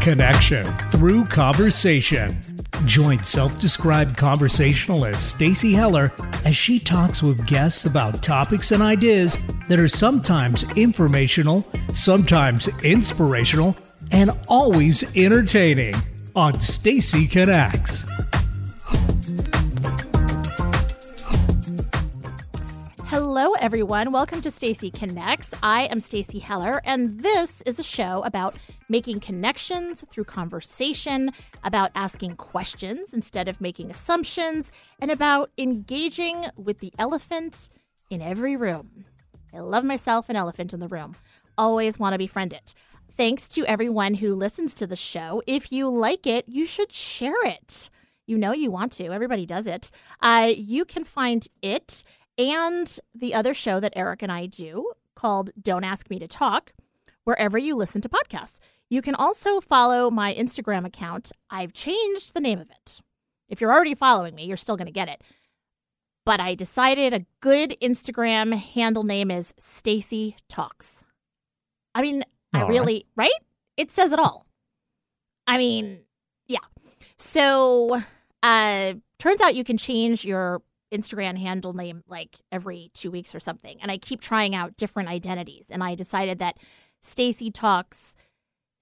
Connection through conversation. Join self-described conversationalist Stacy Heller as she talks with guests about topics and ideas that are sometimes informational, sometimes inspirational, and always entertaining on Stacy Connects. Everyone. Welcome to Stacy Connects. I am Stacy Heller, and this is a show about making connections through conversation, about asking questions instead of making assumptions, and about engaging with the elephant in every room. I love myself an elephant in the room. Always want to befriend it. Thanks to everyone who listens to the show. If you like it, you should share it. You know you want to. Everybody does it. Uh, you can find it and the other show that Eric and I do called Don't Ask Me to Talk wherever you listen to podcasts. You can also follow my Instagram account. I've changed the name of it. If you're already following me, you're still going to get it. But I decided a good Instagram handle name is Stacy Talks. I mean, I All really, right. It says it all. I mean, yeah. So, uh turns out you can change your Instagram handle name like every 2 weeks or something. And I keep trying out different identities and I decided that Stacy Talks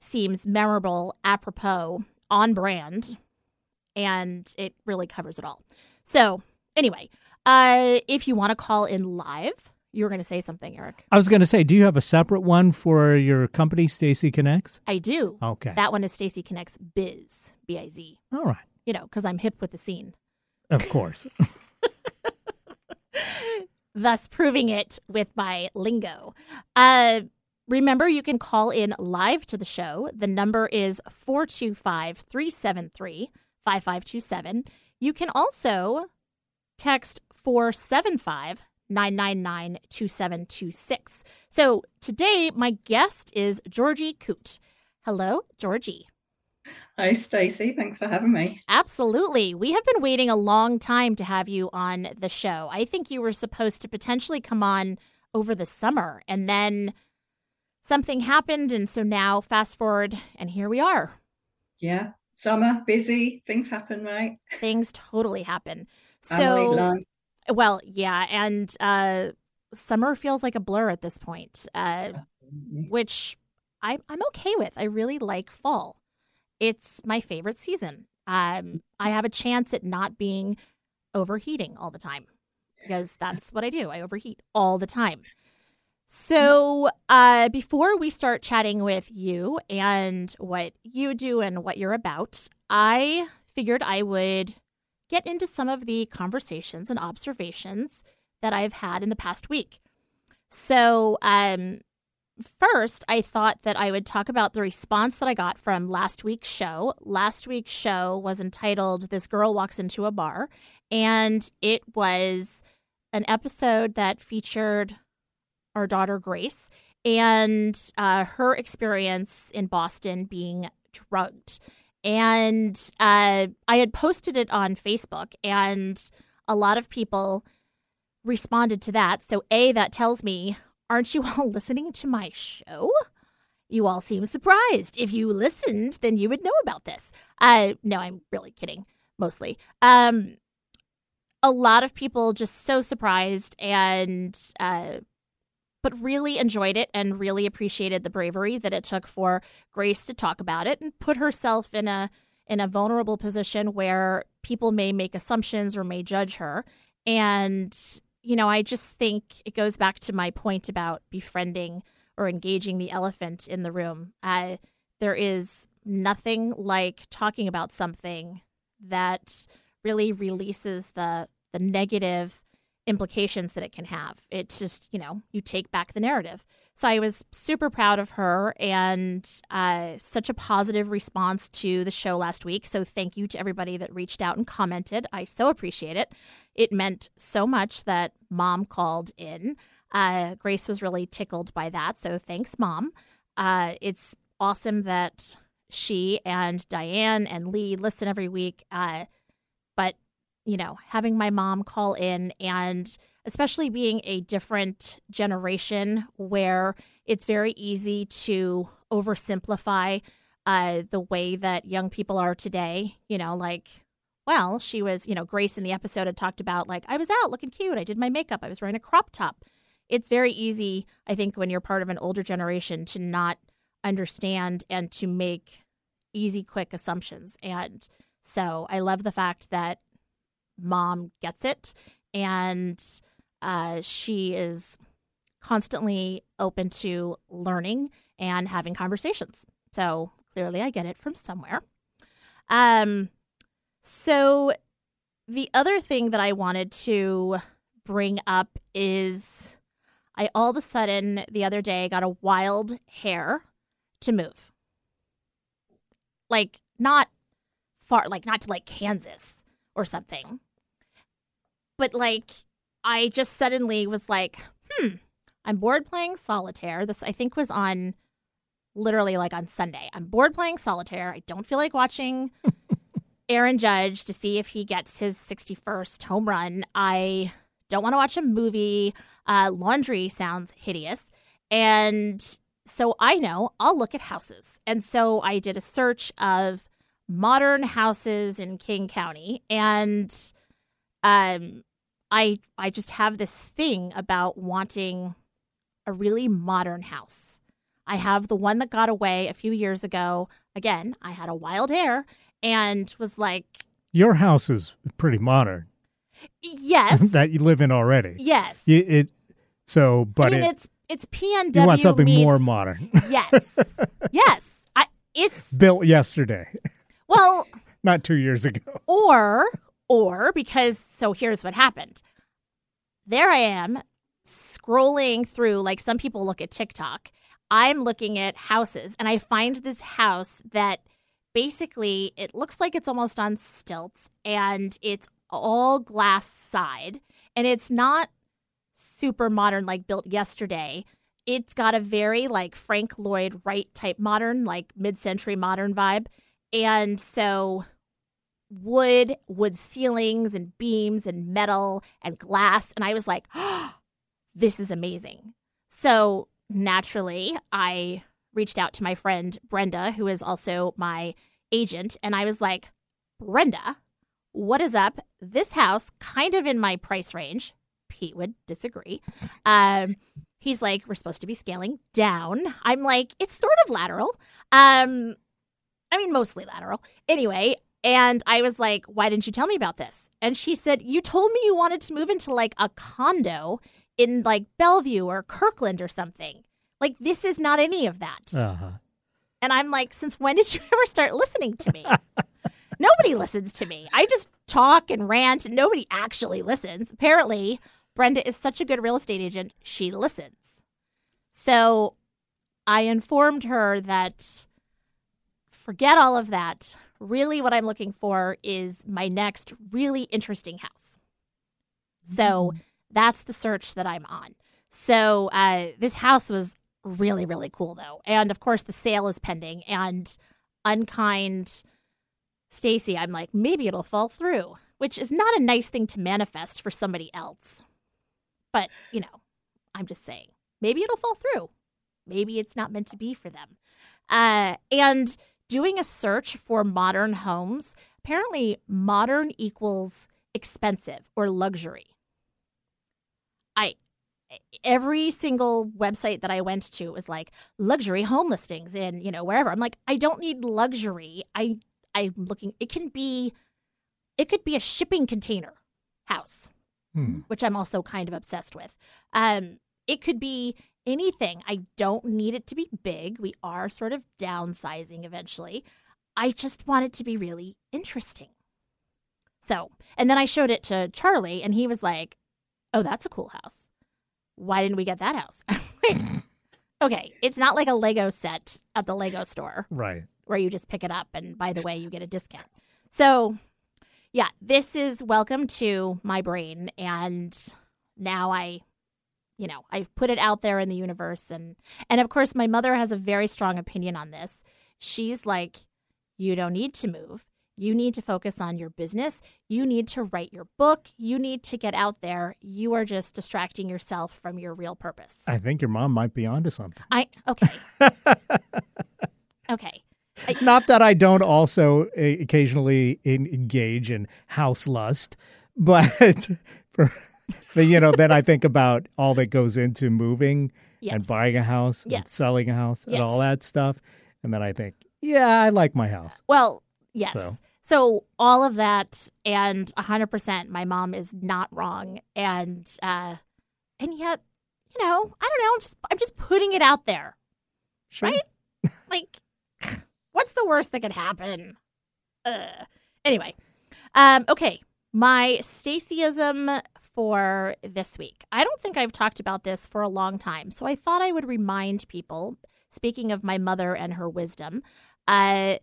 seems memorable, apropos, on brand, and it really covers it all. So, anyway, uh, if you want to call in live, you were going to say something, Eric. I was going to say, do you have a separate one for your company, Stacy Connects? I do. Okay. That one is Stacy Connects Biz, B I Z. All right. You know, because I'm hip with the scene, Of course. thus proving it with my lingo. Uh, remember, you can call in live to the show. The number is 425 373 5527. You can also text 475 999 2726. So today, my guest is Georgie Coote. Hello, Georgie. Hi, Stacy. Thanks for having me. Absolutely. We have been waiting a long time to have you on the show. I think you were supposed to potentially come on over the summer, and then something happened. And so now, fast forward, and here we are. Yeah, summer, busy, things happen, right? Things totally happen. So, well, yeah. And uh, summer feels like a blur at this point, uh, which I, I'm okay with. I really like fall. It's my favorite season. Um, I have a chance at not being overheating all the time because that's what I do. I overheat all the time. So, uh, before we start chatting with you and what you do and what you're about, I figured I would get into some of the conversations and observations that I've had in the past week. So, um, first, I thought that I would talk about the response that I got from last week's show. Last week's show was entitled This Girl Walks Into a Bar, and it was an episode that featured our daughter Grace and uh, her experience in Boston being drugged. And uh, I had posted it on Facebook, and a lot of people responded to that. So, A, that tells me, aren't you all listening to my show? You all seem surprised. If you listened, then you would know about this. Uh, no, I'm really kidding, mostly. Um, a lot of people just so surprised and uh, but really enjoyed it and really appreciated the bravery that it took for Grace to talk about it and put herself in a in a vulnerable position where people may make assumptions or may judge her. And you know, I just think it goes back to my point about befriending or engaging the elephant in the room. Uh, there is nothing like talking about something that really releases the the negative implications that it can have. It's just, you know, you take back the narrative. So I was super proud of her and uh, such a positive response to the show last week. So thank you to everybody that reached out and commented. I so appreciate it. It meant so much that mom called in. Uh, Grace was really tickled by that. So thanks, mom. Uh, it's awesome that she and Diane and Lee listen every week. Uh, but you know, having my mom call in and especially being a different generation where it's very easy to oversimplify uh, the way that young people are today. You know, like, well, she was, you know, Grace in the episode had talked about, like, I was out looking cute. I did my makeup. I was wearing a crop top. It's very easy, I think, when you're part of an older generation to not understand and to make easy, quick assumptions. And so I love the fact that mom gets it and uh, she is constantly open to learning and having conversations. So clearly, I get it from somewhere. Um, so the other thing that I wanted to bring up is I all of a sudden the other day got a wild hair to move. Like not far like not to like Kansas or something. But like I just suddenly was like, hmm, I'm bored playing solitaire. This I think was on literally like on Sunday. I'm bored playing solitaire. I don't feel like watching Aaron Judge to see if he gets his 61st home run. I don't want to watch a movie. Uh, laundry sounds hideous. And so I know I'll look at houses. And so I did a search of modern houses in King County. And um, I I just have this thing about wanting a really modern house. I have the one that got away a few years ago. Again, I had a wild hair and was like Your house is pretty modern. Yes. that you live in already. Yes. You, it so but I mean it, it's it's PNW you want something meets, more modern. Yes. yes. I it's Built yesterday, well not 2 years ago. or or because so here's what happened. There I am scrolling through like some people look at TikTok. I'm looking at houses and I find this house that basically it looks like it's almost on stilts and it's all glass side and it's not super modern like built yesterday. It's got a very like Frank Lloyd Wright type modern, like mid-century modern vibe. And so wood, wood ceilings and beams and metal and glass. And I was like, oh, this is amazing. So naturally, I reached out to my friend Brenda, who is also my agent, and I was like, Brenda, what is up? This house, kind of in my price range. Pete would disagree. Um, he's like, we're supposed to be scaling down. I'm like, it's sort of lateral. Um, I mean, mostly lateral. Anyway, and I was like, why didn't you tell me about this? And she said, you told me you wanted to move into like a condo in like Bellevue or Kirkland or something. Like, this is not any of that. Uh-huh. And I'm like, since when did you ever start listening to me? nobody listens to me. I just talk and rant, and nobody actually listens. Apparently, Brenda is such a good real estate agent, she listens. So I informed her that forget all of that. Really, what I'm looking for is my next really interesting house. So that's the search that I'm on. So uh, this house was really, really cool, though. And of course, the sale is pending. And unkind Stacy, I'm like, maybe it'll fall through, which is not a nice thing to manifest for somebody else. But, you know, I'm just saying, maybe it'll fall through. Maybe it's not meant to be for them. Uh, and doing a search for modern homes, apparently, modern equals expensive or luxury. I every single website that I went to was like luxury home listings in, you know, wherever. I'm like, I don't need luxury. I I'm looking it can be it could be a shipping container house, Hmm. which I'm also kind of obsessed with. Um it could be anything. I don't need it to be big. We are sort of downsizing eventually. I just want it to be really interesting. So, and then I showed it to Charlie and he was like, "Oh, that's a cool house." why didn't we get that house? okay, it's not like a Lego set at the Lego store Right. where you just pick it up and by the way, you get a discount. So, yeah, this is welcome to my brain and now I you know, I've put it out there in the universe and and of course my mother has a very strong opinion on this. She's like you don't need to move. You need to focus on your business. You need to write your book. You need to get out there. You are just distracting yourself from your real purpose. I think your mom might be onto something. I okay. okay. Not that I don't also eh, occasionally engage in house lust, but for, but you know, then I think about all that goes into moving Yes. and buying a house and selling a house and all that stuff, and then I think, yeah, I like my house. Well, yes. So. So, all of that and 100% my mom is not wrong and uh and yet, you know, I don't know, I'm just I'm just putting it out there. Sure. Right? like what's the worst that could happen? Ugh. Anyway, um okay, my Stacyism for this week. I don't think I've talked about this for a long time, so I thought I would remind people. Speaking of my mother and her wisdom, uh,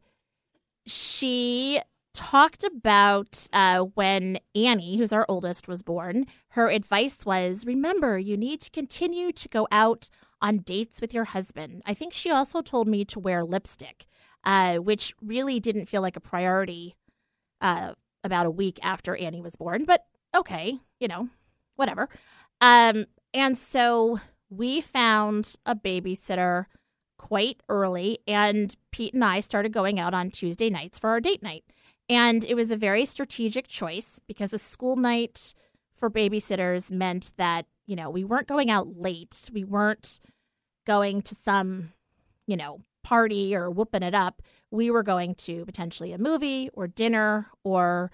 she talked about uh, when Annie, who's our oldest, was born. Her advice was remember, you need to continue to go out on dates with your husband. I think she also told me to wear lipstick, uh, which really didn't feel like a priority uh, about a week after Annie was born, but okay, you know, whatever. Um, and so we found a babysitter quite early, and Pete and I started going out on Tuesday nights for our date night. And it was a very strategic choice because a school night for babysitters meant that, you know, we weren't going out late. We weren't going to some, you know, party or whooping it up. We were going to potentially a movie or dinner or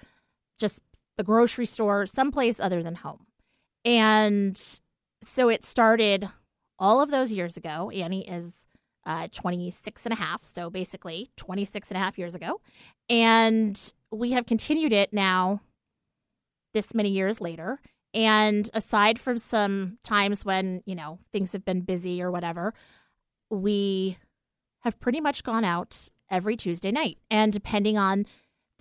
just the grocery store, someplace other than home. And so it started all of those years ago. Annie is uh, 26 and a half, so basically 26 and a half years ago. And we have continued it now this many years later. And aside from some times when, you know, things have been busy or whatever, we have pretty much gone out every Tuesday night. And depending on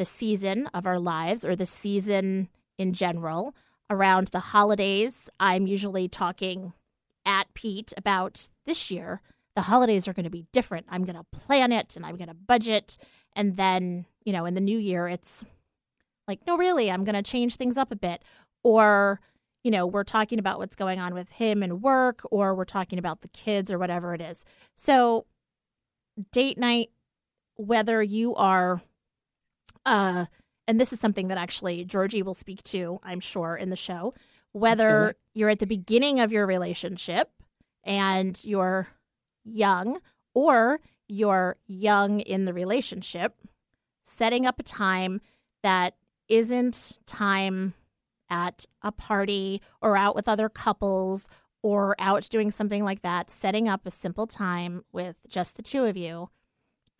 the season of our lives or the season in general, around the holidays, I'm usually talking at Pete about this year. The holidays are going to be different. I'm going to plan it and I'm going to budget. And then, you know, in the new year, it's like, no, really, I'm going to change things up a bit. Or, you know, we're talking about what's going on with him and work, or we're talking about the kids or whatever it is. So, date night, whether you are, uh, and this is something that actually Georgie will speak to, I'm sure, in the show, whether you're at the beginning of your relationship and you're young, or you're young in the relationship, setting up a time that isn't time at a party or out with other couples or out doing something like that, setting up a simple time with just the two of you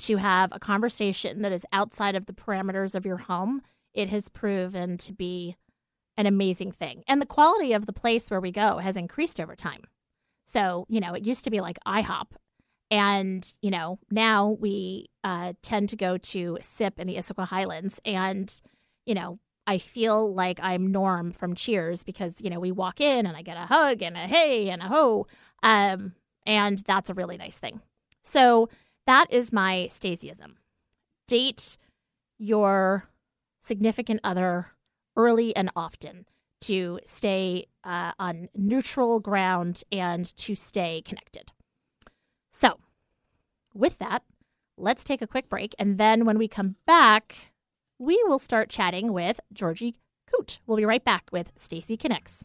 to have a conversation that is outside of the parameters of your home, it has proven to be an amazing thing. And the quality of the place where we go has increased over time. So, you know, it used to be like IHOP. And, you know, now we uh, tend to go to SIP in the Issaquah Highlands. And, you know, I feel like I'm Norm from Cheers because, you know, we walk in and I get a hug and a hey and a ho. Um, and that's a really nice thing. So that is my Stacyism. Date your significant other early and often to stay uh, on neutral ground and to stay connected. So, with that, let's take a quick break. And then when we come back, we will start chatting with Georgie Coote. We'll be right back with Stacy Connects.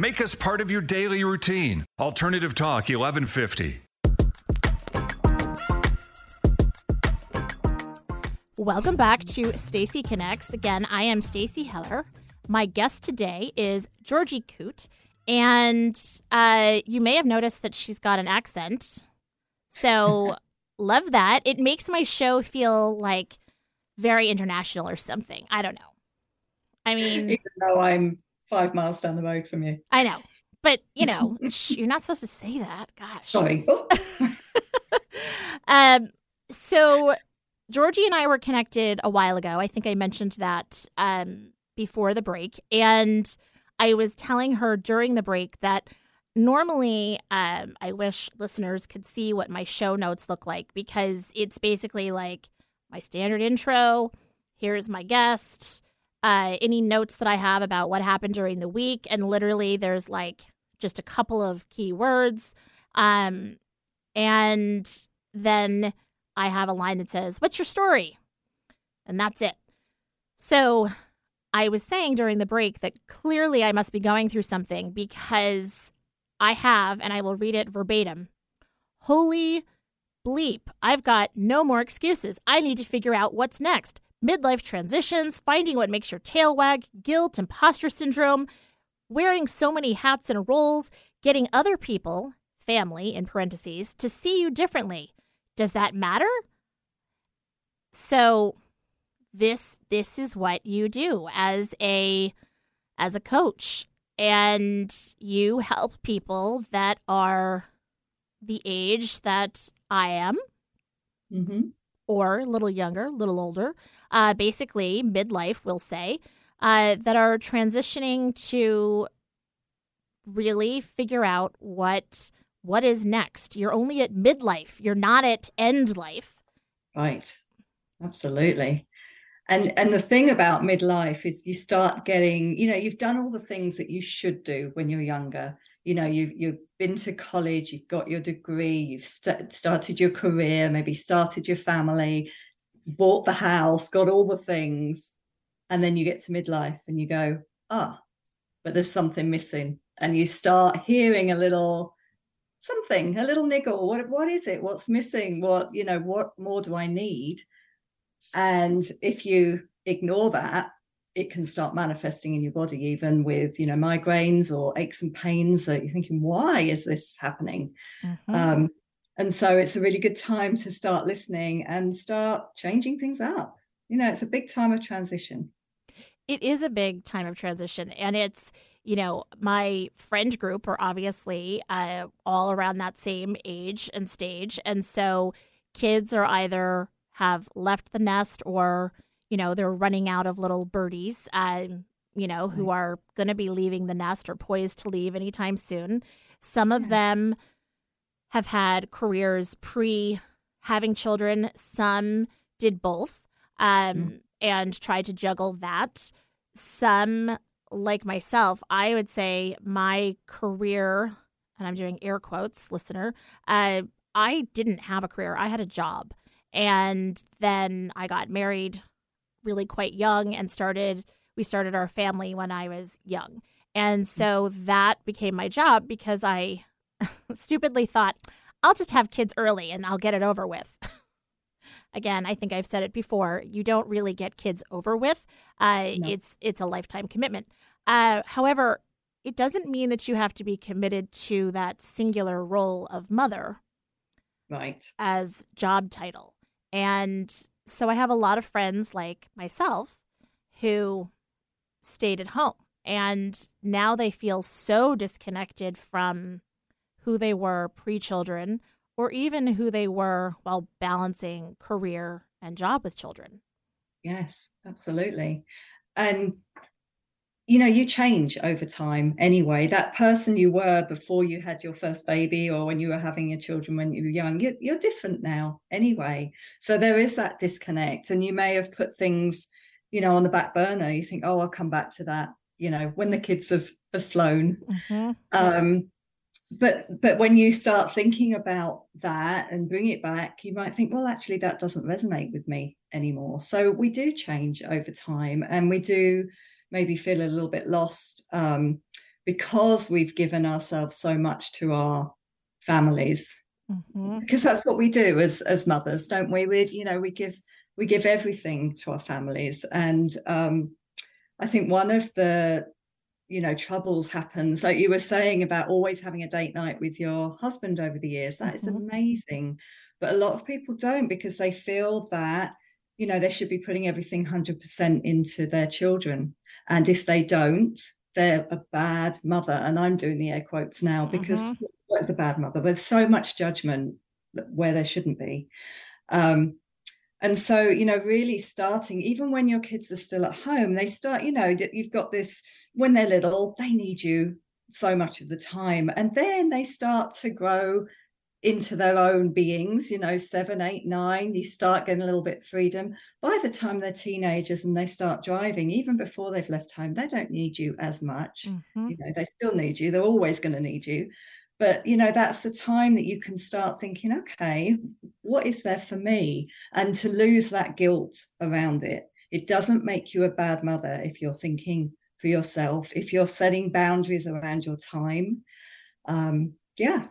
Make us part of your daily routine. Alternative Talk 1150. Welcome back to Stacy Connects. Again, I am Stacy Heller. My guest today is Georgie Coote, and uh, you may have noticed that she's got an accent. So love that. It makes my show feel like very international or something. I don't know. I mean, even though I'm five miles down the road from you. I know, but you know, you're not supposed to say that. Gosh. Sorry. um. So Georgie and I were connected a while ago. I think I mentioned that um before the break. And I was telling her during the break that normally um, I wish listeners could see what my show notes look like because it's basically like my standard intro. Here's my guest. Uh, any notes that I have about what happened during the week, and literally there's like just a couple of key words, um, and then I have a line that says, "What's your story?" and that's it. So I was saying during the break that clearly I must be going through something because I have, and I will read it verbatim. Holy bleep. I've got no more excuses. I need to figure out what's next. Midlife transitions, finding what makes your tail wag, guilt, imposter syndrome, wearing so many hats and roles, getting other people, family in parentheses, to see you differently. Does that matter? So this this is what you do as a as a coach and you help people that are the age that I am mm-hmm. or a little younger, a little older, uh, basically midlife, we'll say, uh, that are transitioning to really figure out what what is next. You're only at midlife. You're not at end life. Right. Absolutely and and the thing about midlife is you start getting you know you've done all the things that you should do when you're younger you know you've you've been to college you've got your degree you've st- started your career maybe started your family bought the house got all the things and then you get to midlife and you go ah but there's something missing and you start hearing a little something a little niggle what what is it what's missing what you know what more do i need and if you ignore that, it can start manifesting in your body, even with you know migraines or aches and pains. That you're thinking, why is this happening? Mm-hmm. Um, and so it's a really good time to start listening and start changing things up. You know, it's a big time of transition. It is a big time of transition, and it's you know my friend group are obviously uh, all around that same age and stage, and so kids are either have left the nest or, you know, they're running out of little birdies, uh, you know, who are going to be leaving the nest or poised to leave anytime soon. Some of them have had careers pre having children, some did both um, mm. and tried to juggle that. Some, like myself, I would say my career, and I'm doing air quotes, listener, uh, I didn't have a career. I had a job. And then I got married really quite young and started, we started our family when I was young. And so that became my job because I stupidly thought, I'll just have kids early and I'll get it over with. Again, I think I've said it before. You don't really get kids over with. Uh, no. It's it's a lifetime commitment. Uh, however, it doesn't mean that you have to be committed to that singular role of mother, right? As job title. And so I have a lot of friends like myself who stayed at home. And now they feel so disconnected from who they were pre children or even who they were while balancing career and job with children. Yes, absolutely. And you know you change over time anyway that person you were before you had your first baby or when you were having your children when you were young you're, you're different now anyway so there is that disconnect and you may have put things you know on the back burner you think oh i'll come back to that you know, when the kids have, have flown. Mm-hmm. Um, but but when you start thinking about that and bring it back, you might think, well, actually, that doesn't resonate with me anymore. So we do change over time, and we do maybe feel a little bit lost um, because we've given ourselves so much to our families. Mm-hmm. Because that's what we do as as mothers, don't we? We you know we give we give everything to our families, and um, I think one of the you know troubles happens like you were saying about always having a date night with your husband over the years. That is mm-hmm. amazing. But a lot of people don't because they feel that you know they should be putting everything 100% into their children. And if they don't they're a bad mother. And i'm doing the air quotes now because mm-hmm. the bad mother. There's so much judgment where there shouldn't be. Um, and so you know really starting even when your kids are still at home they start you know that you've got this when they're little they need you so much of the time. And then they start to grow into their own beings you know seven eight nine you start getting a little bit freedom. By the time they're teenagers and they start driving even before they've left home they don't need you as much. Mm-hmm. you know they still need you they're always going to need you but you know that's the time that you can start thinking okay what is there for me? And to lose that guilt around it. It doesn't make you a bad mother if you're thinking for yourself if you're setting boundaries around your time. Um yeah.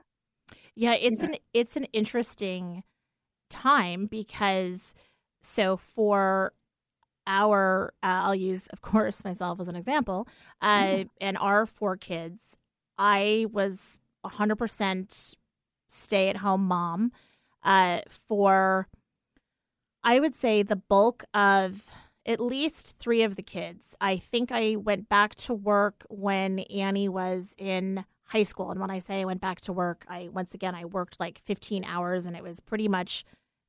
Yeah it's an it's an interesting time because so for our uh, i'll use of course myself as an example uh, mm-hmm. and our four kids i was 100% stay at home mom uh, for, I would say, the bulk of at least three of the kids. I think I went back to work when Annie was in high school. And when I say I went back to work, I once again, I worked like 15 hours and it was pretty much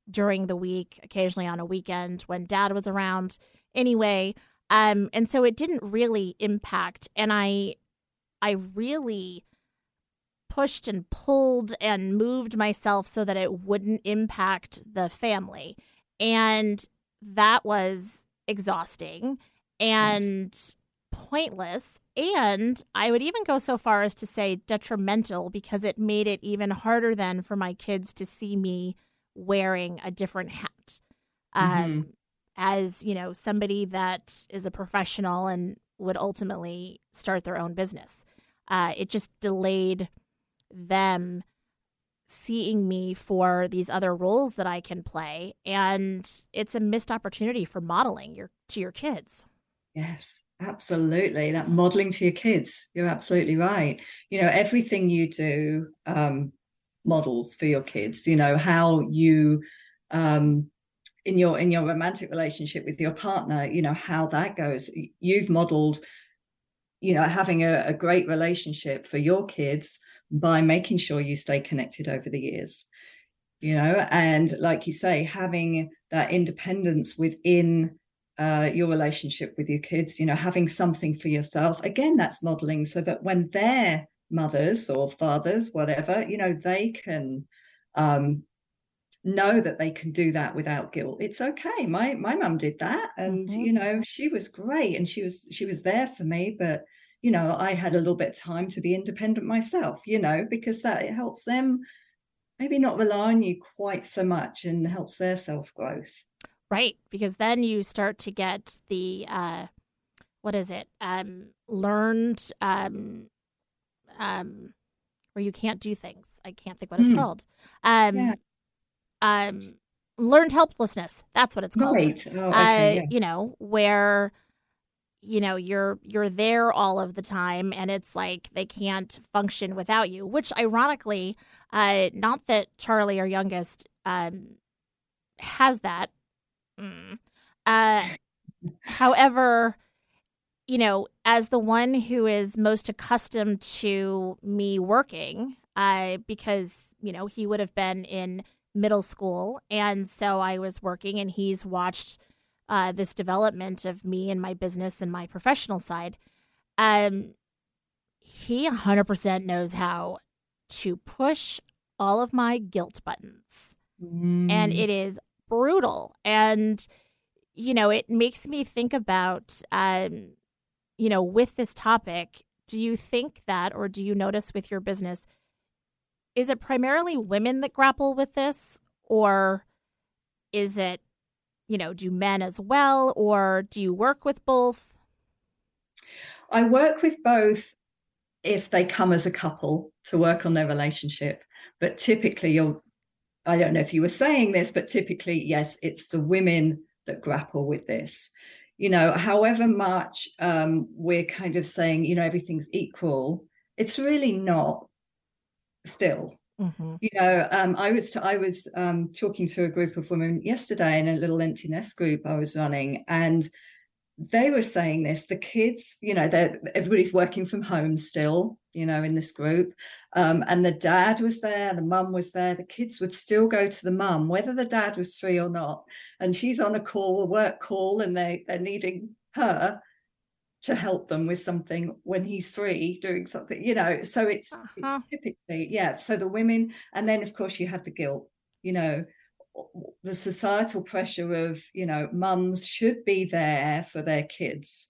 during the week, occasionally on a weekend when dad was around anyway. Um, and so it didn't really impact. And I, I really pushed and pulled and moved myself so that it wouldn't impact the family. And that was exhausting and nice. pointless. And I would even go so far as to say detrimental because it made it even harder then for my kids to see me wearing a different hat. Mm-hmm. Um, as you know, somebody that is a professional and would ultimately start their own business. Uh, it just delayed them seeing me for these other roles that I can play and it's a missed opportunity for modeling your to your kids. Yes, absolutely. That modeling to your kids. You're absolutely right. You know, everything you do um models for your kids, you know, how you um in your in your romantic relationship with your partner, you know, how that goes. You've modeled you know having a, a great relationship for your kids by making sure you stay connected over the years you know? And like you say having that independence within uh, your relationship with your kids you know having something for yourself again that's modeling so that when they're mothers or fathers whatever you know they can um, know that they can do that without guilt. It's okay. My my mum did that and mm-hmm. you know she was great and she was she was there for me but you know, I had a little bit of time to be independent myself, you know, because that it helps them maybe not rely on you quite so much and helps their self growth. Right. Because then you start to get the uh what is it? Um learned um um where you can't do things. I can't think what it's mm. called. Um yeah. um learned helplessness. That's what it's called. Right. Oh, okay, uh, yeah. you know, where you know you're you're there all of the time and it's like they can't function without you which ironically uh not that charlie our youngest um has that mm. uh however you know as the one who is most accustomed to me working uh because you know he would have been in middle school and so i was working and he's watched uh, this development of me and my business and my professional side, um, he 100% knows how to push all of my guilt buttons. Mm. And it is brutal. And, you know, it makes me think about, um, you know, with this topic, do you think that, or do you notice with your business, is it primarily women that grapple with this, or is it, you know, do men as well, or do you work with both? I work with both if they come as a couple to work on their relationship. But typically, you're, I don't know if you were saying this, but typically, yes, it's the women that grapple with this. You know, however much um, we're kind of saying, you know, everything's equal, it's really not still. Mm-hmm. You know, um, I was I was um, talking to a group of women yesterday in a little empty nest group I was running, and they were saying this the kids you know everybody's working from home still you know in this group um, and the dad was there the mum was there the kids would still go to the mum whether the dad was free or not and she's on a call a work call and they they're needing her to help them with something when he's free doing something you know so it's, uh-huh. it's typically yeah so the women and then of course you have the guilt you know the societal pressure of you know mums should be there for their kids.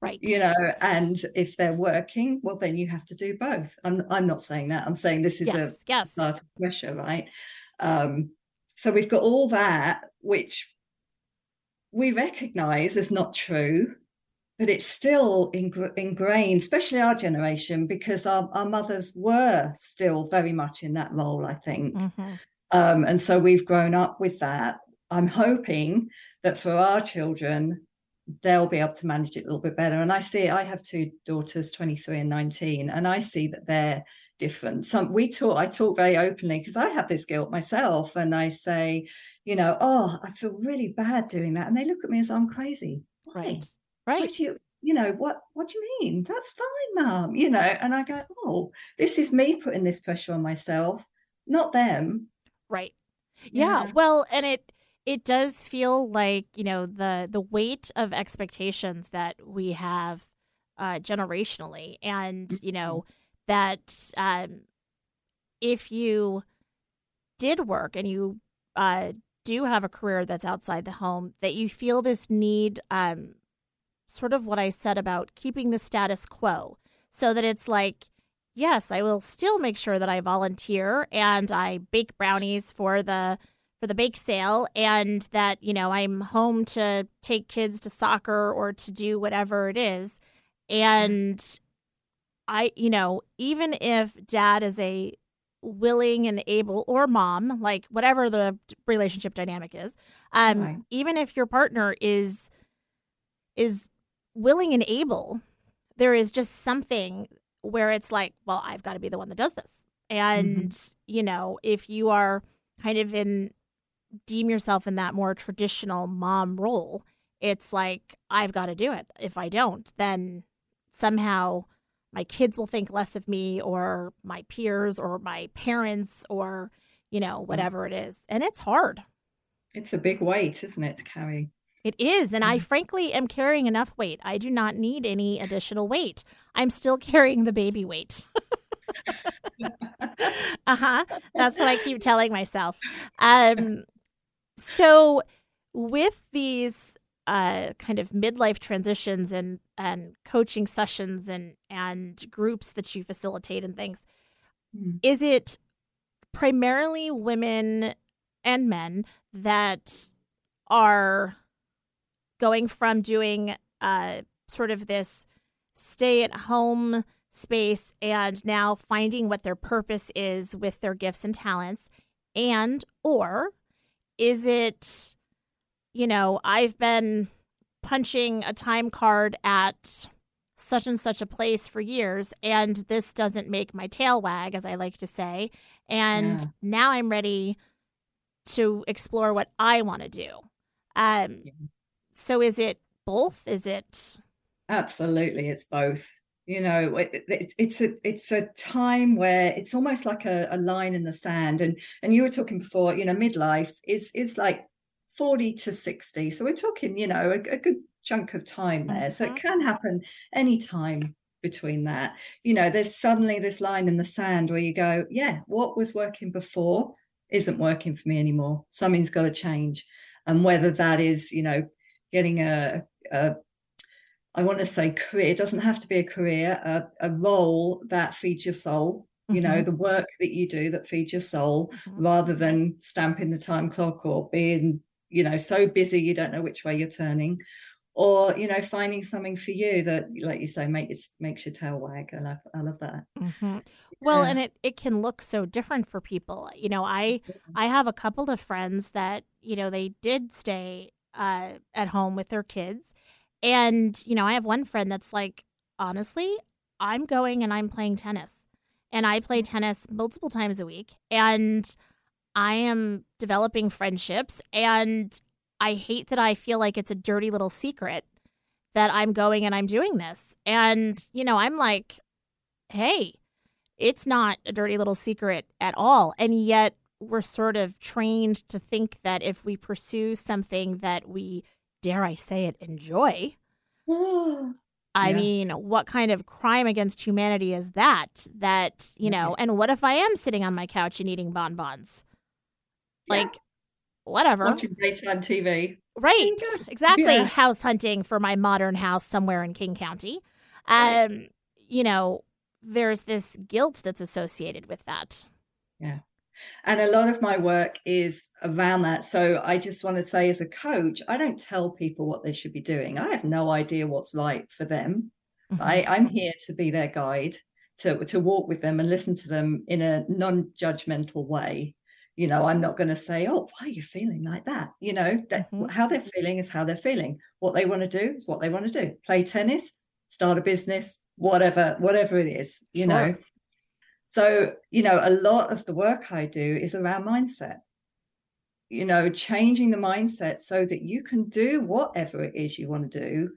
Right. You know and if they're working well then you have to do both. I'm i'm not saying that. I'm saying this is yes, a yes. societal pressure right? Um so we've got all that which we recognize as not true but it's still ingrained especially our generation because our, our mothers were still very much in that role i think mm-hmm. Um, and so we've grown up with that. I'm hoping that for our children, they'll be able to manage it a little bit better. And I see, I have two daughters, 23 and 19, and I see that they're different. Some we talk, I talk very openly because I have this guilt myself, and I say, you know, oh, I feel really bad doing that, and they look at me as I'm crazy. Why? Right, right. you, you know, what? What do you mean? That's fine, mum. You know, and I go, oh, this is me putting this pressure on myself, not them. Right. Yeah. yeah. Well, and it it does feel like you know the the weight of expectations that we have uh, generationally, and you know mm-hmm. that um, if you did work and you uh, do have a career that's outside the home, that you feel this need, um, sort of what I said about keeping the status quo, so that it's like yes, I will still make sure that I volunteer and I bake brownies for the for the bake sale and that, you know, I'm home to take kids to soccer or to do whatever it is. And I, you know, even if dad is a willing and able or mom, like whatever the relationship dynamic is, um right. even if your partner is is willing and able, there is just something where it's like, well, I've got to be the one that does this. And, mm-hmm. you know, if you are kind of in, deem yourself in that more traditional mom role, it's like, I've got to do it. If I don't, then somehow my kids will think less of me or my peers or my parents or, you know, whatever it is. And it's hard. It's a big weight, isn't it, to carry? It is. And I mm. frankly am carrying enough weight. I do not need any additional weight. I'm still carrying the baby weight. uh huh. That's what I keep telling myself. Um, so, with these uh, kind of midlife transitions and and coaching sessions and and groups that you facilitate and things, mm. is it primarily women and men that are going from doing uh, sort of this stay at home space and now finding what their purpose is with their gifts and talents and or is it you know i've been punching a time card at such and such a place for years and this doesn't make my tail wag as i like to say and yeah. now i'm ready to explore what i want to do um yeah. So is it both? Is it? Absolutely, it's both. You know, it, it, it's a it's a time where it's almost like a, a line in the sand. And and you were talking before, you know, midlife is is like forty to sixty. So we're talking, you know, a, a good chunk of time there. So it mm-hmm. can happen anytime between that. You know, there's suddenly this line in the sand where you go, yeah, what was working before isn't working for me anymore. Something's got to change. And whether that is, you know, getting a, a I want to say career. It doesn't have to be a career, a, a role that feeds your soul. You mm-hmm. know, the work that you do that feeds your soul, mm-hmm. rather than stamping the time clock or being, you know, so busy you don't know which way you're turning, or you know, finding something for you that, like you say, make it makes your tail wag. I love, I love that. Mm-hmm. Well, and it it can look so different for people. You know, I mm-hmm. I have a couple of friends that you know they did stay uh, at home with their kids and, you know, I have one friend that's like, honestly, I'm going and I'm playing tennis. And I play tennis multiple times a week. And I am developing friendships. And I hate that I feel like it's a dirty little secret that I'm going and I'm doing this. And, you know, I'm like, hey, it's not a dirty little secret at all. And yet we're sort of trained to think that if we pursue something that we dare I say it, enjoy. I yeah. mean, what kind of crime against humanity is that? That, you know, and what if I am sitting on my couch and eating bonbons? Like, yeah. whatever. Watching daytime TV. Right. Exactly. Yeah. House hunting for my modern house somewhere in King County. Um, you know, there's this guilt that's associated with that. Yeah. And a lot of my work is around that. So I just want to say, as a coach, I don't tell people what they should be doing. I have no idea what's right for them. Mm-hmm. I, I'm here to be their guide, to, to walk with them and listen to them in a non judgmental way. You know, I'm not going to say, oh, why are you feeling like that? You know, that, mm-hmm. how they're feeling is how they're feeling. What they want to do is what they want to do. Play tennis, start a business, whatever, whatever it is, you sure. know. So, you know, a lot of the work I do is around mindset. You know, changing the mindset so that you can do whatever it is you want to do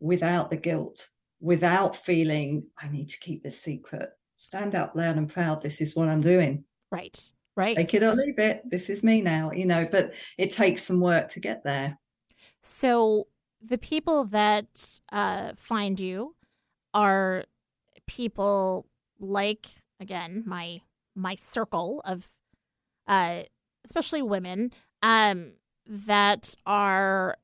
without the guilt, without feeling, I need to keep this secret. Stand out loud and proud. This is what I'm doing. Right. Right. Take it or leave it. This is me now, you know, but it takes some work to get there. So the people that uh, find you are people like again my my circle of uh especially women um that are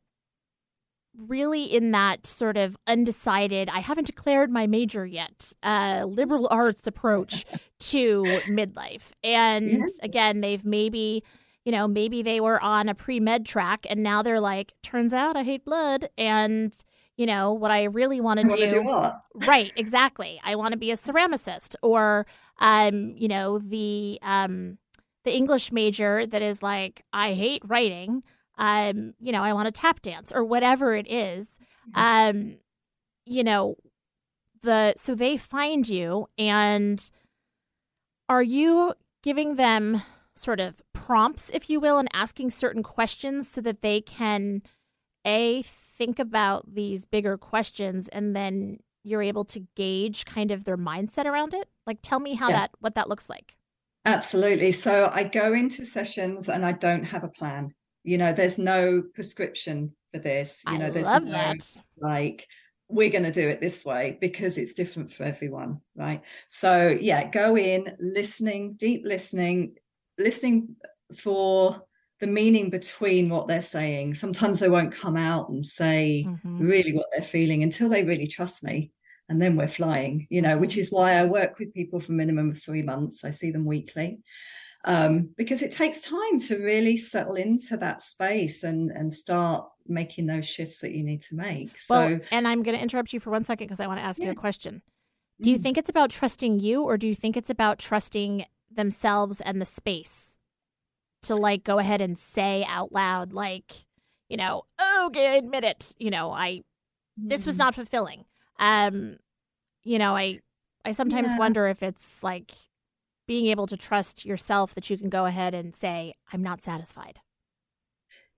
really in that sort of undecided i haven't declared my major yet uh liberal arts approach to midlife. And yeah. again they've maybe you know maybe they were on a pre-med track and now they're like turns out i hate blood and you know what i really want to do, do right exactly. I want to be a ceramicist or um, you know, the um, the English major that is like, I hate writing. Um, you know, I want to tap dance or whatever it is. Um, you know, the so they find you and are you giving them sort of prompts, if you will, and asking certain questions so that they can a think about these bigger questions and then you're able to gauge kind of their mindset around it? Like tell me how yeah. that what that looks like. Absolutely. So I go into sessions and I don't have a plan. You know, there's no prescription for this. You know, I there's love no, that. like we're going to do it this way because it's different for everyone, right? So yeah, go in listening, deep listening, listening for the meaning between what they're saying. Sometimes they won't come out and say mm-hmm. really what they're feeling until they really trust me. And then we're flying, you know, which mm-hmm. is why I work with people for a minimum of three months. I see them weekly. Um, because it takes time to really settle into that space and and start making those shifts that you need to make. So, well, and I'm going to interrupt you for one second because I want to ask yeah. you a question. Do you mm. think it's about trusting you, or do you think it's about trusting themselves and the space? To like go ahead and say out loud, like, you know, okay, I admit it. You know, I this was mm-hmm. not fulfilling. Um, you know, I I sometimes yeah. wonder if it's like being able to trust yourself that you can go ahead and say, I'm not satisfied.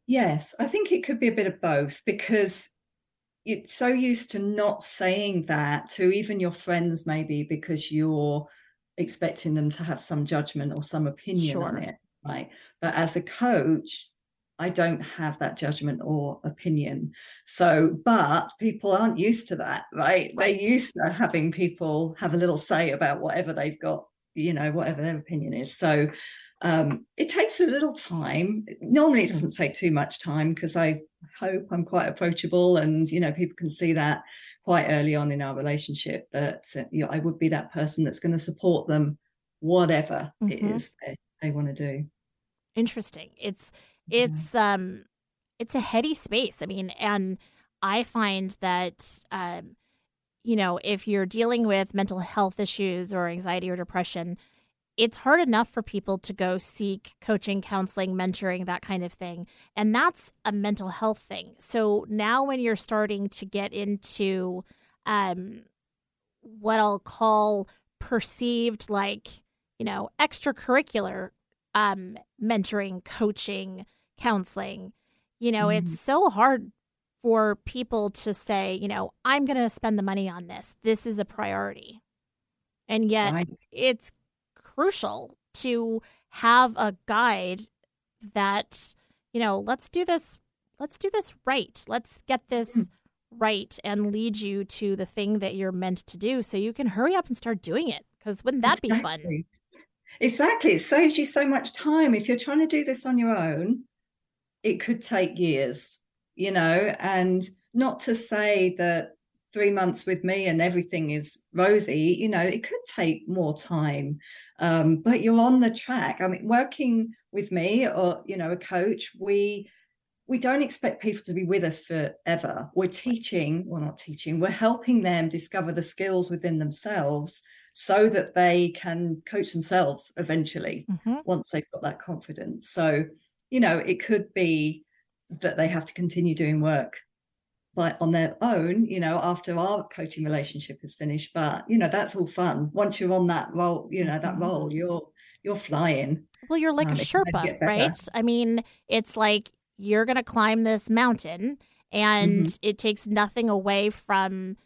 Yes, I think it could be a bit of both because you're so used to not saying that to even your friends, maybe because you're expecting them to have some judgment or some opinion sure. on it right? But as a coach, I don't have that judgment or opinion. So, but people aren't used to that, right? right? They're used to having people have a little say about whatever they've got, you know, whatever their opinion is. So, um, it takes a little time. Normally, it doesn't take too much time because I hope I'm quite approachable, and you know, people can see that quite early on in our relationship that you know, I would be that person that's going to support them, whatever mm-hmm. it is they, they want to do. Interesting. It's it's yeah. um it's a heady space. I mean, and I find that um, you know, if you're dealing with mental health issues or anxiety or depression, it's hard enough for people to go seek coaching, counseling, mentoring, that kind of thing. And that's a mental health thing. So now when you're starting to get into um, what I'll call perceived like, you know, extracurricular um, mentoring, coaching, counseling, you know, mm-hmm. it's so hard for people to say, you know, I'm going to spend the money on this. This is a priority. And yet right. it's crucial to have a guide that you know let's do this let's do this right let's get this hmm. right and lead you to the thing that you're meant to do so you can hurry up and start doing it because wouldn't that be fun exactly. It saves you so much time. If you're trying to do this on your own it could take years you know? And not to say that three months with me and everything is rosy you know it could take more time. Um, but you're on the track. I mean working with me or you know a coach we we don't expect people to be with us forever. We're teaching well not teaching we're helping them discover the skills within themselves so that they can coach themselves eventually mm-hmm. once they've got that confidence so you know it could be that they have to continue doing work like on their own, you know, after our coaching relationship is finished. But you know, that's all fun. Once you're on that role, you know, that mm-hmm. role, you're you're flying. Well, you're like um, a Sherpa, right? I mean, it's like you're going to climb this mountain, and mm-hmm. it takes nothing away from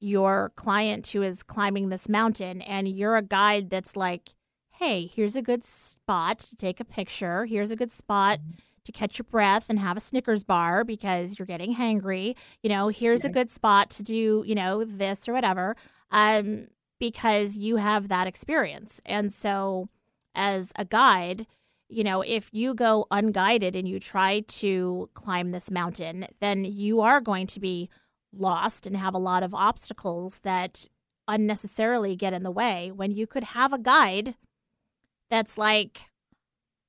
your client who is climbing this mountain, and you're a guide that's like, hey, here's a good spot to take a picture. Here's a good spot. Mm-hmm to catch your breath and have a Snickers bar because you're getting hangry. You know, here's a good spot to do, you know, this or whatever. Um, because you have that experience. And so as a guide, you know, if you go unguided and you try to climb this mountain, then you are going to be lost and have a lot of obstacles that unnecessarily get in the way when you could have a guide that's like,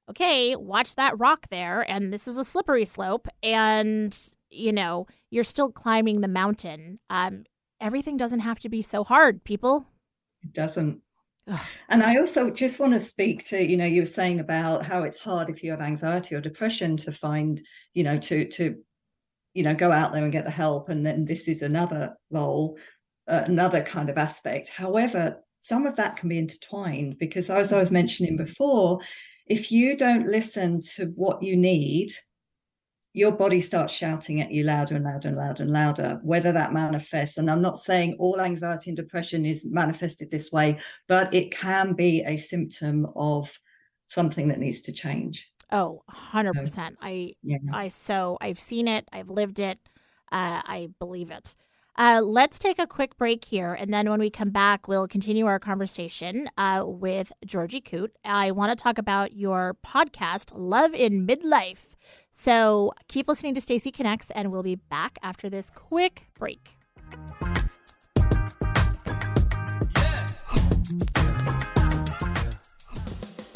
okay, watch that rock there, and this is a slippery slope, and you know you're still climbing the mountain. Um, everything doesn't have to be so hard, people. It doesn't. And I also just want to speak to, you know, you were saying about how it's hard if you have anxiety or depression to find, you know, to to, you know, go out there and get the help. And then this is another role, uh, another kind of aspect. However, some of that can be intertwined because as I was mentioning before, if you don't listen to what you need, your body starts shouting at you louder and louder and louder and louder, whether that manifests. And I'm not saying all anxiety and depression is manifested this way, but it can be a symptom of something that needs to change. Oh, 100%. I, yeah. I, so I've seen it, I've lived it, uh, I believe it. Uh, let's take a quick break here, and then when we come back, we'll continue our conversation uh, with Georgie Coote. I want to talk about your podcast, Love in Midlife. So keep listening to Stacy Connects, and we'll be back after this quick break.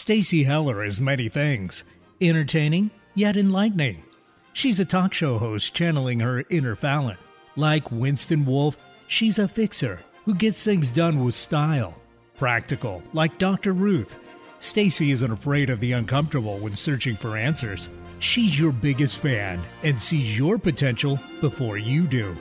Stacy Heller is many things entertaining, yet enlightening. She's a talk show host channeling her inner Fallon. Like Winston Wolfe, she's a fixer who gets things done with style. Practical, like Dr. Ruth. Stacy isn't afraid of the uncomfortable when searching for answers. She's your biggest fan and sees your potential before you do.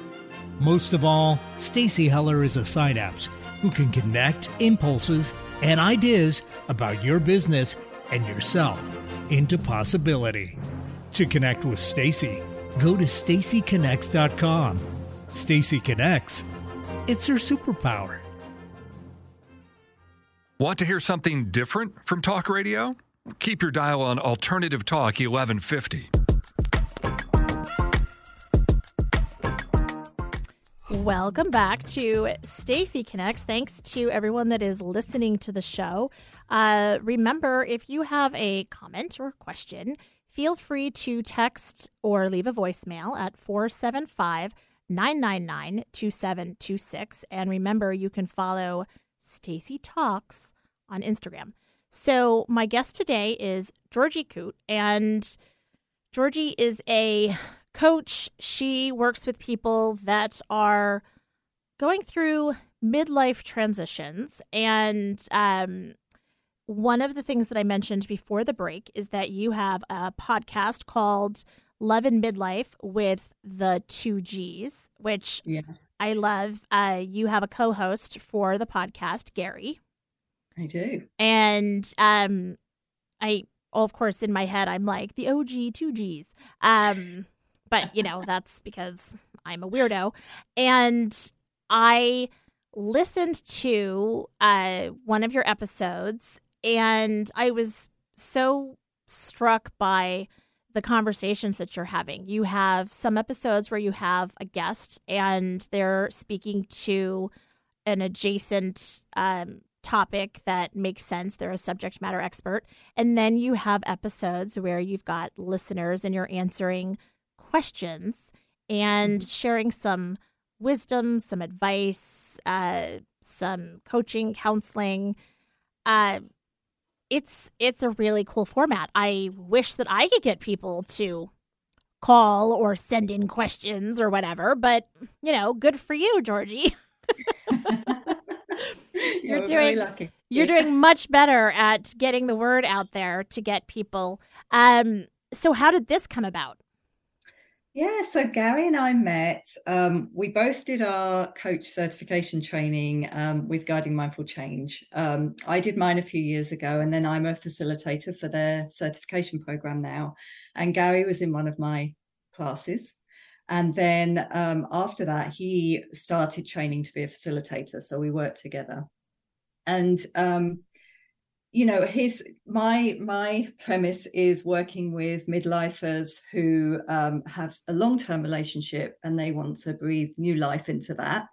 Most of all, Stacy Heller is a synapse who can connect impulses and ideas about your business and yourself into possibility. To connect with Stacy, go to stacyconnects.com. Stacy Connects. It's her superpower. Want to hear something different from talk radio? Keep your dial on Alternative Talk 1150. Welcome back to Stacy Connects. Thanks to everyone that is listening to the show. Uh, remember, if you have a comment or question, feel free to text or leave a voicemail at 475 999 2726. And remember, you can follow Stacy Talks on Instagram. So, my guest today is Georgie Coote, and Georgie is a coach. She works with people that are going through midlife transitions. And um, one of the things that I mentioned before the break is that you have a podcast called Love in Midlife with the two G's, which Yeah, I love. Uh, you have a co host for the podcast, Gary. I do. And um, I, of course, in my head, I'm like the OG two G's. Um, but you know that's because I'm a weirdo, and I listened to uh, one of your episodes, and I was so struck by the conversations that you're having. You have some episodes where you have a guest and they're speaking to an adjacent um, topic that makes sense. They're a subject matter expert. And then you have episodes where you've got listeners and you're answering questions and sharing some wisdom, some advice, uh, some coaching, counseling. Uh, it's it's a really cool format. I wish that I could get people to call or send in questions or whatever, but you know, good for you, Georgie. You're doing- very lucky. You're doing much better at getting the word out there to get people. Um, so how did this come about? Yeah, so Gary and I met. Um, we both did our coach certification training um, with Guiding Mindful Change. Um, I did mine a few years ago, and then I'm a facilitator for their certification program now. And Gary was in one of my classes. And then um, after that, he started training to be a facilitator. So we worked together. And um, you know his my my premise is working with midlifers who um, have a long-term relationship and they want to breathe new life into that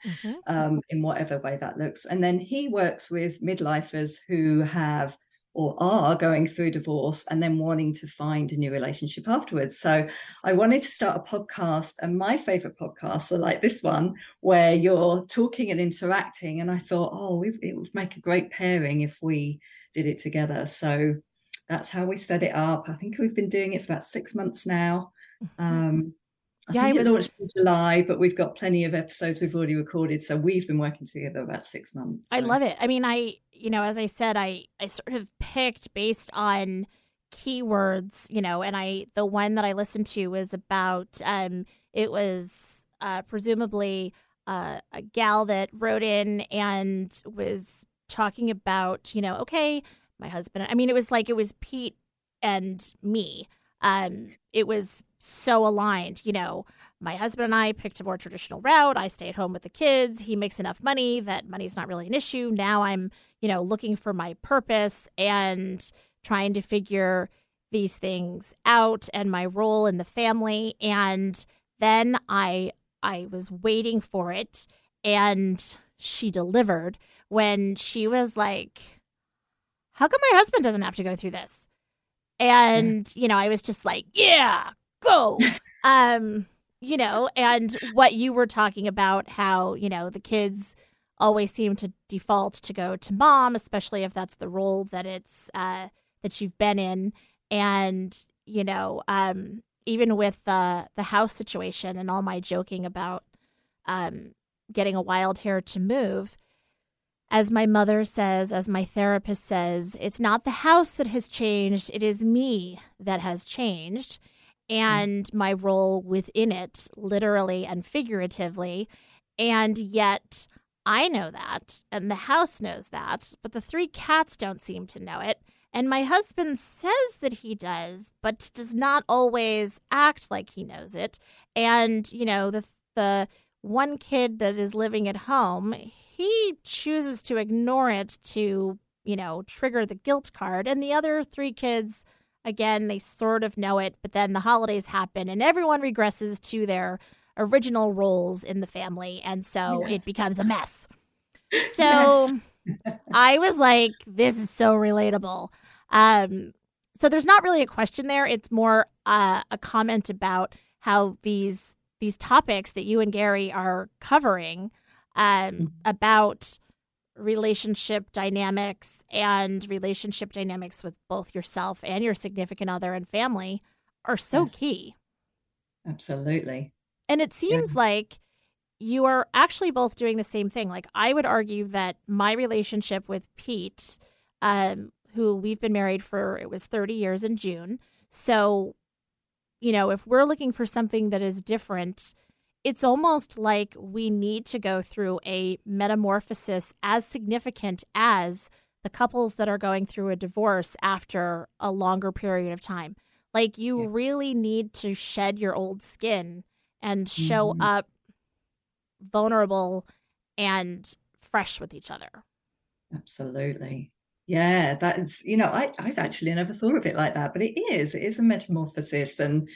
um, in whatever way that looks. And then he works with midlifers who have or are going through divorce and then wanting to find a new relationship afterwards. So i wanted to start a podcast and my favorite podcasts are like this one where you're talking and interacting. And i thought oh it would make a great pairing if we did it together. So that's how we set it up. I think we've been doing it for about six months now. Um, I Yeah, think it was- launched in July, but we've got plenty of episodes we've already recorded. So we've been working together about six months. I love it. I mean, I you know, as I said, I I sort of picked based on keywords, you know, and I the one that I listened to was about um it was uh presumably uh, a gal that wrote in and was talking about, you know, okay, my husband. I mean, it was like it was Pete and me. Um, it was so aligned, you know. My husband and I picked a more traditional route. I stay at home with the kids. He makes enough money that money's not really an issue. Now I'm, you know, looking for my purpose and trying to figure these things out and my role in the family. And then I I was waiting for it and she delivered when she was like, How come my husband doesn't have to go through this? And, you know, I was just like, Yeah, go. um, you know, and what you were talking about, how, you know, the kids always seem to default to go to mom, especially if that's the role that it's uh that you've been in. And, you know, um, even with the the house situation and all my joking about um, getting a wild hair to move, as my mother says, as my therapist says, it's not the house that has changed, it is me that has changed. And mm. my role within it, literally and figuratively. And yet, I know that, and the house knows that, but the three cats don't seem to know it. And my husband says that he does, but does not always act like he knows it. And, you know, the the one kid that is living at home, he chooses to ignore it to, you know, trigger the guilt card. And the other three kids, again, they sort of know it, but then the holidays happen and everyone regresses to their original roles in the family. And so yeah. it becomes a mess. So. I was like, this is so relatable. Um, so there's not really a question there. It's more uh, a comment about how these these topics that you and Gary are covering um, mm-hmm. about relationship dynamics and relationship dynamics with both yourself and your significant other and family are so yes. key. Absolutely. And it seems yeah. like you are actually both doing the same thing. Like I would argue that my relationship with Pete, um, who we've been married for it was 30 years in June. So, you know, if we're looking for something that is different, it's almost like we need to go through a metamorphosis as significant as the couples that are going through a divorce after a longer period of time. Like you yeah. really need to shed your old skin and show mm-hmm. up vulnerable and fresh with each other. Absolutely. Yeah, that is, you know, I, I've actually never thought of it like that, but it is, it is a metamorphosis. And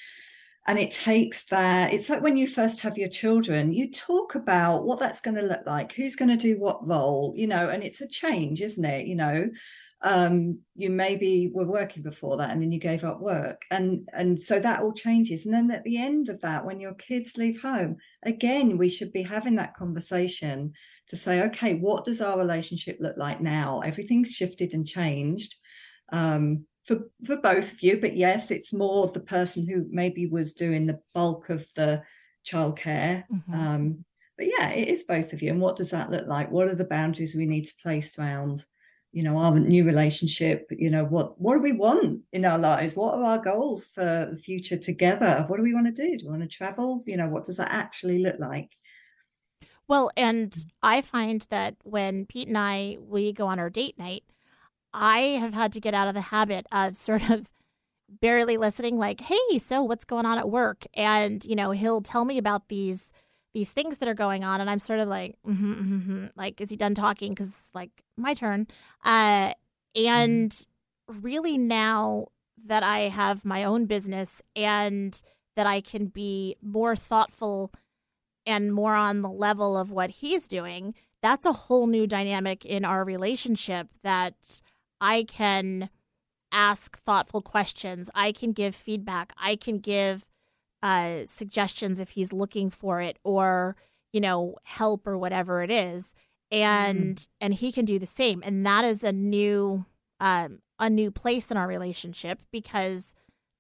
and it takes that it's like when you first have your children you talk about what that's going to look like who's going to do what role you know and it's a change isn't it you know um, you maybe were working before that and then you gave up work and and so that all changes and then at the end of that when your kids leave home again we should be having that conversation to say okay what does our relationship look like now? Everything's shifted and changed. Um, for for both of you but yes it's more the person who maybe was doing the bulk of the childcare. Mm-hmm. um, but yeah it is both of you and what does that look like? What are the boundaries we need to place around you know our new relationship? You know what what do we want in our lives? What are our goals for the future together? What do we want to do? Do we want to travel? You know what does that actually look like well and i find that when pete and i we go on our date night i have had to get out of the habit of sort of barely listening like hey so what's going on at work and you know he'll tell me about these these things that are going on and i'm sort of like mm-hmm, mm-hmm, mm-hmm. like is he done talking because like my turn uh and mm-hmm. really now that i have my own business and that i can be more thoughtful and more on the level of what he's doing that's a whole new dynamic in our relationship that i can ask thoughtful questions i can give feedback i can give uh, suggestions if he's looking for it or you know help or whatever it is and mm. and he can do the same and that is a new um, a new place in our relationship because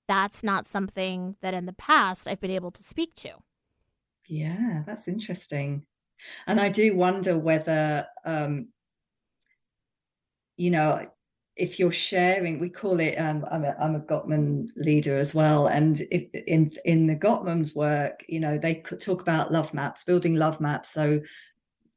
that's not something that in the past I've been able to speak to. Yeah, that's interesting. And I do wonder whether um you know if you're sharing, we call it. Um, I'm a, I'm a Gottman leader as well, and if, in in the Gottman's work, you know, they could talk about love maps, building love maps. So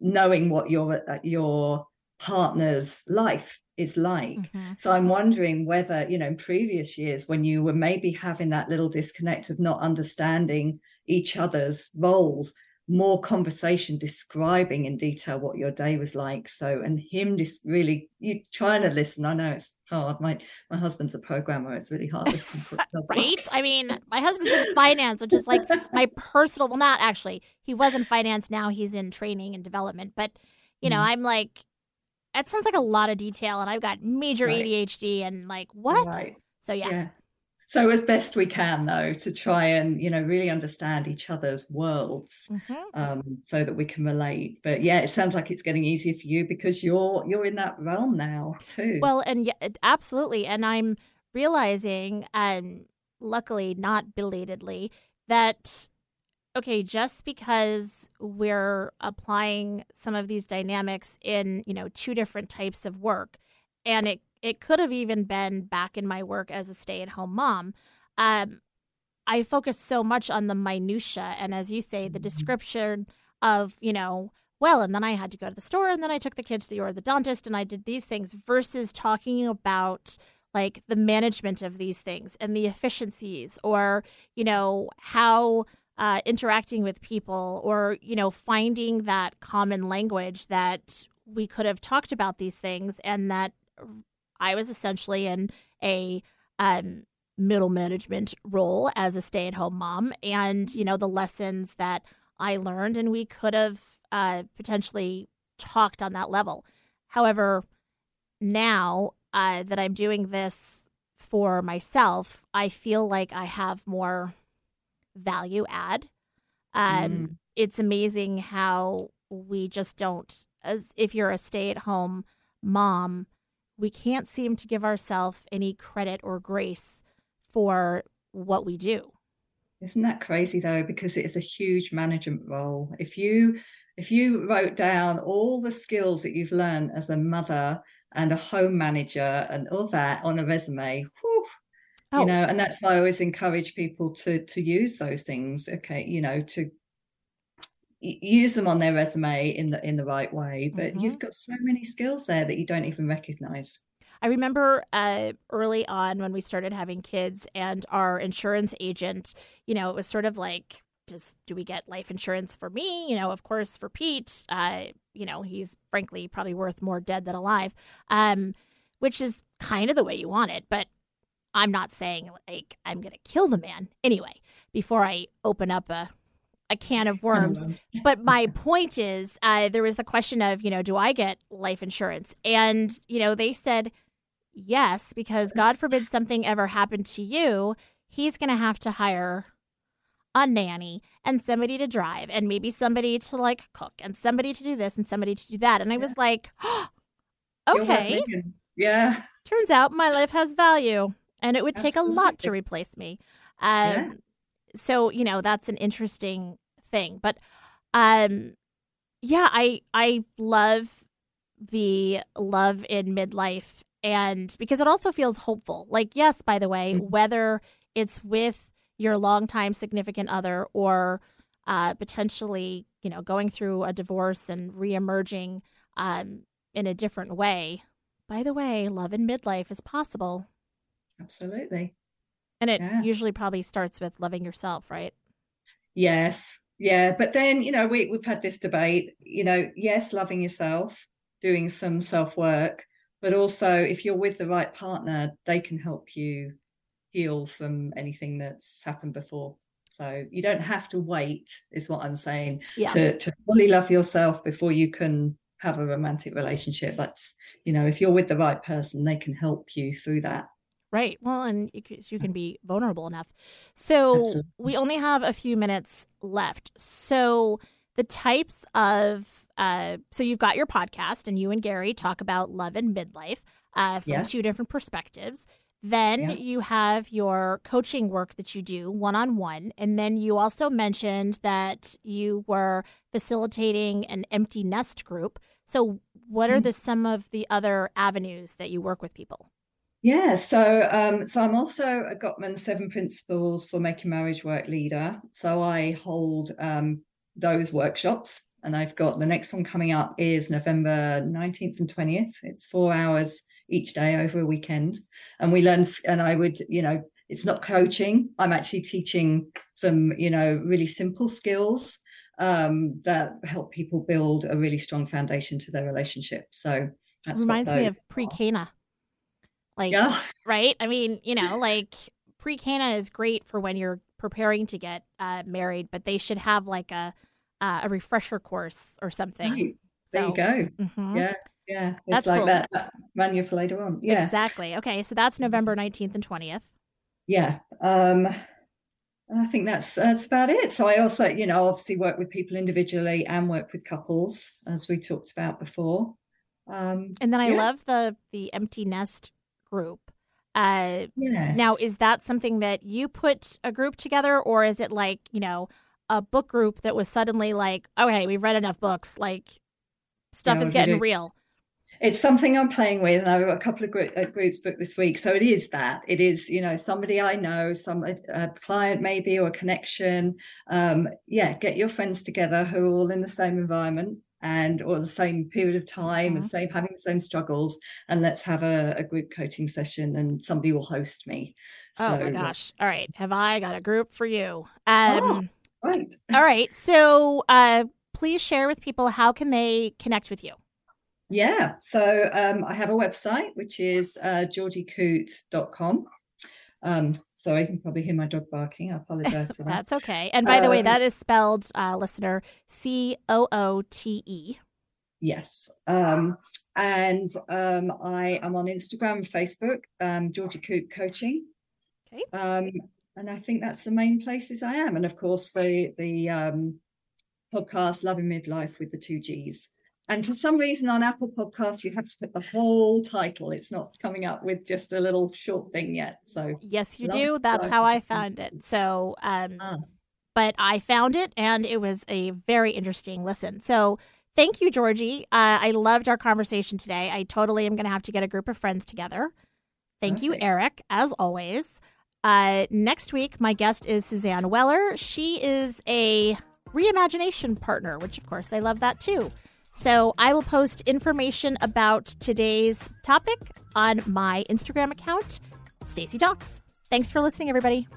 knowing what your uh, your partner's life is like. Mm-hmm. So I'm wondering whether, you know, in previous years when you were maybe having that little disconnect of not understanding each other's roles, more conversation describing in detail what your day was like. So and him just really you trying to listen. I know it's hard. My my husband's a programmer. It's really hard listening to right? I mean my husband's in finance which is like my personal well not actually he was in finance now he's in training and development. But you know mm. i'm like that sounds like a lot of detail and i've got major right. adhd and like what? Right. so yeah. yeah so as best we can though to try and you know really understand each other's worlds mm-hmm. um, so that we can relate. But yeah it sounds like it's getting easier for you because you're you're in that realm now too. Well and yeah absolutely. And i'm realizing um luckily not belatedly that okay just because we're applying some of these dynamics in you know two different types of work and it it could have even been back in my work as a stay at home mom. Um, I focus so much on the minutia, and as you say, the mm-hmm. description of you know, well, and then I had to go to the store, and then I took the kid to the orthodontist, and I did these things versus talking about like the management of these things and the efficiencies or you know how uh, interacting with people or you know finding that common language that we could have talked about these things and that i was essentially in a um, middle management role as a stay-at-home mom and you know the lessons that i learned and we could have uh, potentially talked on that level however now uh, that i'm doing this for myself i feel like i have more value add. Um, mm. It's amazing how we just don't, as if you're a stay at home mom, we can't seem to give ourselves any credit or grace for what we do. Isn't that crazy though? Because it is a huge management role. If you if you wrote down all the skills that you've learned as a mother and a home manager and all that on a resume, whew, oh. you know and that's why i always encourage people to to use those things okay you know to use them on their resume in the in the right way but mm-hmm. you've got so many skills there that you don't even recognize I remember uh, early on when we started having kids, and our insurance agent, you know, it was sort of like, does do we get life insurance for me? You know, of course, for Pete, uh, you know, he's frankly probably worth more dead than alive, um, which is kind of the way you want it. But I'm not saying like I'm going to kill the man anyway before I open up a a can of worms. but my point is, uh, there was the question of, you know, do I get life insurance? And you know, they said yes because God forbid something ever happened to you, he's going to have to hire a nanny and somebody to drive and maybe somebody to like cook and somebody to do this and somebody to do that. And I was like, oh, okay. Yeah. Turns out my life has value and it would Absolutely. take a lot to replace me. Um, yeah. So you know that's an interesting thing, but um, yeah, I I love the love in midlife, and because it also feels hopeful. Like yes, by the way, mm-hmm. whether it's with your longtime significant other or uh, potentially you know going through a divorce and reemerging um, in a different way. By the way, love in midlife is possible. Absolutely. And it yeah. usually probably starts with loving yourself, right? Yes. Yeah. But then, you know, we, we've had this debate, you know, yes, loving yourself, doing some self work, but also if you're with the right partner, they can help you heal from anything that's happened before. So you don't have to wait, is what I'm saying, yeah. to, to fully love yourself before you can have a romantic relationship. That's, you know, if you're with the right person, they can help you through that. Right. Well, and you can be vulnerable enough. So we only have a few minutes left. So the types of uh, so you've got your podcast, and you and Gary talk about love and midlife uh, from yeah. two different perspectives. Then yeah. you have your coaching work that you do one on one. And then you also mentioned that you were facilitating an empty nest group. So, what are mm-hmm. the some of the other avenues that you work with people? Yeah, so um, so I'm also a Gottman Seven Principles for Making Marriage Work leader. So I hold um, those workshops, and I've got the next one coming up is November 19th and 20th. It's four hours each day over a weekend, and we learn. And I would, you know, it's not coaching. I'm actually teaching some, you know, really simple skills um, that help people build a really strong foundation to their relationship. So that reminds me of pre-Cana. Like, yeah. right? I mean, you know, like pre Cana is great for when you're preparing to get uh, married, but they should have like a uh, a refresher course or something. Right. There so, you go. Mm-hmm. Yeah. Yeah, it's that's like cool. that, that manual for later on. Yeah, exactly. Okay, so that's November nineteenth and twentieth. Yeah, um, I think that's that's about it. So I also, you know, obviously work with people individually and work with couples, as we talked about before. Um, and then I yeah. love the the empty nest group. Uh, yes. Now, is that something that you put a group together, or is it like you know a book group that was suddenly like, okay, we've read enough books, like stuff no, is getting real? It's something I'm playing with, and I've got a couple of group, uh, groups booked this week. So it is that it is, you know, somebody I know, some a, a client maybe or a connection. Um, yeah, get your friends together who are all in the same environment and or the same period of time, mm-hmm. the same having the same struggles, and let's have a, a group coaching session, and somebody will host me. So, oh my gosh! All right, have I got a group for you? Um, oh, right. all right. So, uh, please share with people how can they connect with you. Yeah, so um, I have a website which is uh, georgiecoote.com. Um, so I can probably hear my dog barking. I apologize for that. That's okay. And by the way, um, that is spelled, uh, listener, C O O T E. Yes. Um, and um, I am on Instagram and Facebook, um, Georgie Coote Coaching. Okay. Um, and I think that's the main places I am. And of course, the the um, podcast Love in Midlife with the two G's. And for some reason on Apple Podcasts, you have to put the whole title. It's not coming up with just a little short thing yet. So yes, you do. That's how I found it. So, um, ah. but I found it, and it was a very interesting listen. So thank you, Georgie. Uh, I loved our conversation today. I totally am going to have to get a group of friends together. Thank Perfect. you, Eric, as always. Uh, next week, my guest is Suzanne Weller. She is a reimagination partner, which of course I love that too. So I will post information about today's topic on my Instagram account, Stacy Talks. Thanks for listening, everybody.